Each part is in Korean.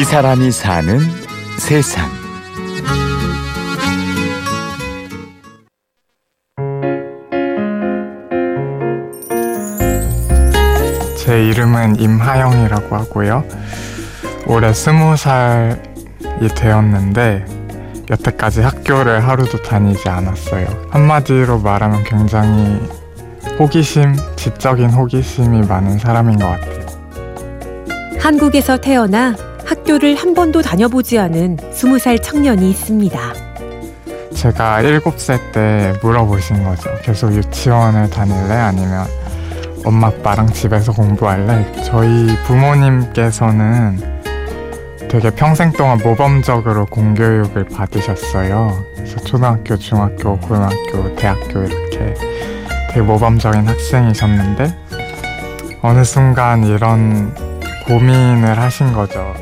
이 사람이 사는 세상. 제 이름은 임하영이라고 하고요. 올해 스무 살이 되었는데 여태까지 학교를 하루도 다니지 않았어요. 한마디로 말하면 굉장히 호기심, 지적인 호기심이 많은 사람인 것 같아요. 한국에서 태어나 학교를 한 번도 다녀보지 않은 스무 살 청년이 있습니다. 제가 일곱 살때 물어보신 거죠. 계속 유치원을 다닐래? 아니면 엄마 아빠랑 집에서 공부할래? 저희 부모님께서는 되게 평생 동안 모범적으로 공교육을 받으셨어요. 그래서 초등학교, 중학교, 고등학교, 대학교 이렇게 되게 모범적인 학생이셨는데 어느 순간 이런 고민을 하신 거죠.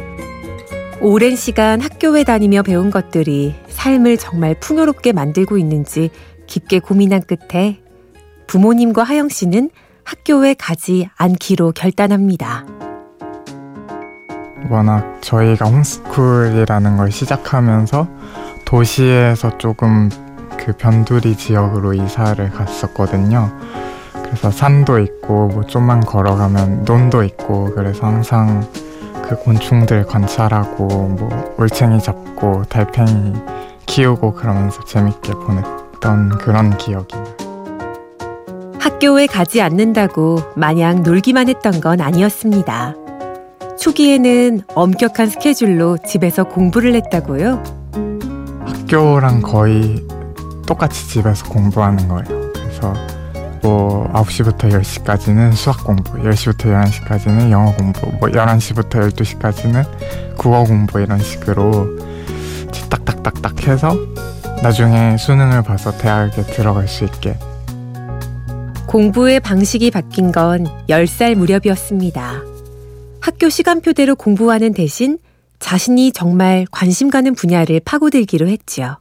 오랜 시간 학교에 다니며 배운 것들이 삶을 정말 풍요롭게 만들고 있는지 깊게 고민한 끝에 부모님과 하영 씨는 학교에 가지 않기로 결단합니다. 워낙 저희가 홈스쿨이라는 걸 시작하면서 도시에서 조금 그 변두리 지역으로 이사를 갔었거든요. 그래서 산도 있고 뭐 좀만 걸어가면 논도 있고 그래서 항상 그 곤충들 관찰하고 뭐 올챙이 잡고 달팽이 키우고 그러면서 재밌게 보냈던 그런 기억이 나요. 학교에 가지 않는다고 마냥 놀기만 했던 건 아니었습니다. 초기에는 엄격한 스케줄로 집에서 공부를 했다고요? 학교랑 거의 똑같이 집에서 공부하는 거예요. 그래서 뭐 9시부터 10시까지는 수학 공부, 10시부터 11시까지는 영어 공부, 뭐 11시부터 12시까지는 국어 공부 이런 식으로 딱딱딱딱 해서 나중에 수능을 봐서 대학에 들어갈 수 있게 공부의 방식이 바뀐 건 10살 무렵이었습니다. 학교 시간표대로 공부하는 대신 자신이 정말 관심 가는 분야를 파고들기로 했지요.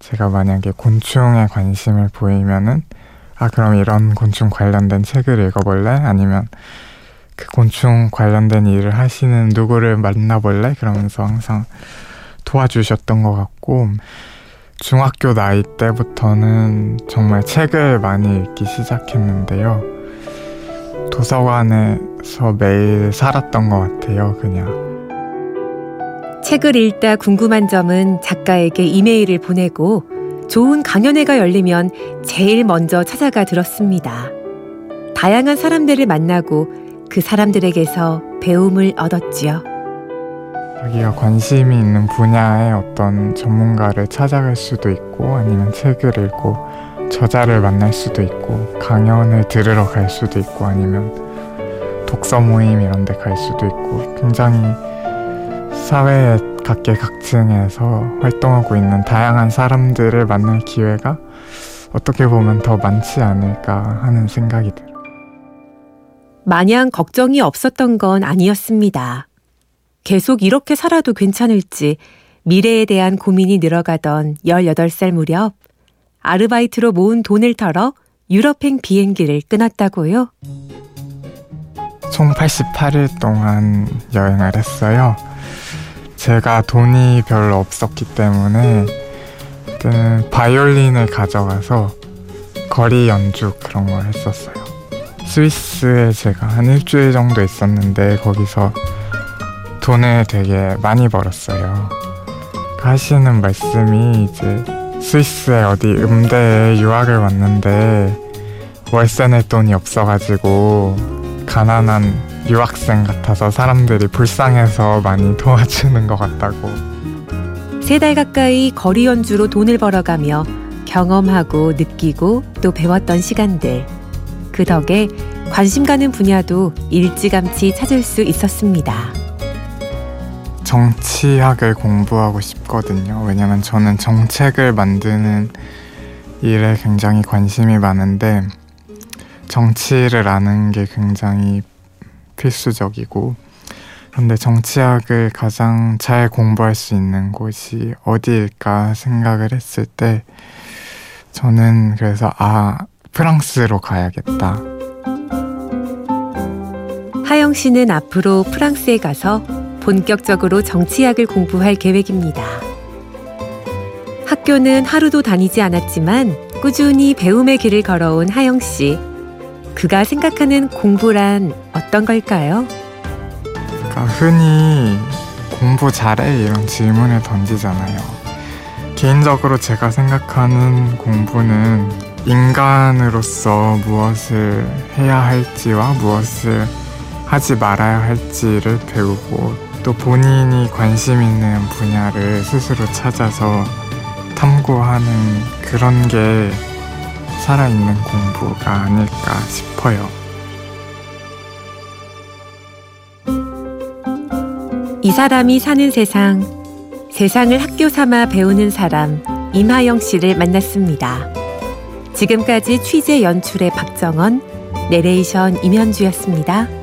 제가 만약에 곤충에 관심을 보이면은 아 그럼 이런 곤충 관련된 책을 읽어볼래? 아니면 그 곤충 관련된 일을 하시는 누구를 만나볼래? 그러면서 항상 도와주셨던 것 같고 중학교 나이 때부터는 정말 책을 많이 읽기 시작했는데요. 도서관에서 매일 살았던 것 같아요, 그냥. 책을 읽다 궁금한 점은 작가에게 이메일을 보내고 좋은 강연회가 열리면 제일 먼저 찾아가 들었습니다. 다양한 사람들을 만나고 그 사람들에게서 배움을 얻었지요. 자기가 관심이 있는 분야의 어떤 전문가를 찾아갈 수도 있고 아니면 책을 읽고 저자를 만날 수도 있고 강연을 들으러 갈 수도 있고 아니면 독서 모임 이런 데 갈 수도 있고 굉장히 사회의 각계각층에서 활동하고 있는 다양한 사람들을 만날 기회가 어떻게 보면 더 많지 않을까 하는 생각이 들어요. 마냥 걱정이 없었던 건 아니었습니다. 계속 이렇게 살아도 괜찮을지 미래에 대한 고민이 늘어가던 18살 무렵 아르바이트로 모은 돈을 털어 유럽행 비행기를 끊었다고요? 총 88일 동안 여행을 했어요. 제가 돈이 별로 없었기 때문에 그때는 바이올린을 가져가서 거리 연주 그런 걸 했었어요. 스위스에 제가 한 일주일 정도 있었는데 거기서 돈을 되게 많이 벌었어요. 하시는 말씀이 이제 스위스에 어디 음대에 유학을 왔는데 월세 낼 돈이 없어가지고 가난한 유학생 같아서 사람들이 불쌍해서 많이 도와주는 것 같다고. 세 달 가까이 거리 연주로 돈을 벌어가며 경험하고 느끼고 또 배웠던 시간들. 그 덕에 관심 가는 분야도 일찌감치 찾을 수 있었습니다. 정치학을 공부하고 싶거든요. 왜냐면 저는 정책을 만드는 일에 굉장히 관심이 많은데 정치를 아는 게 굉장히 필수적이고 그런데 정치학을 가장 잘 공부할 수 있는 곳이 어디일까 생각을 했을 때 저는 그래서 아 프랑스로 가야겠다. 하영 씨는 앞으로 프랑스에 가서 본격적으로 정치학을 공부할 계획입니다. 학교는 하루도 다니지 않았지만 꾸준히 배움의 길을 걸어온 하영 씨. 그가 생각하는 공부란 어떤 걸까요? 그러니까 흔히 공부 잘해 이런 질문을 던지잖아요. 개인적으로 제가 생각하는 공부는 인간으로서 무엇을 해야 할지와 무엇을 하지 말아야 할지를 배우고 또 본인이 관심 있는 분야를 스스로 찾아서 탐구하는 그런 게 살아있는 공부가 아닐까 싶어요. 이 사람이 사는 세상, 세상을 학교 삼아 배우는 사람, 임하영 씨를 만났습니다. 지금까지 취재 연출의 박정원, 내레이션 임현주였습니다.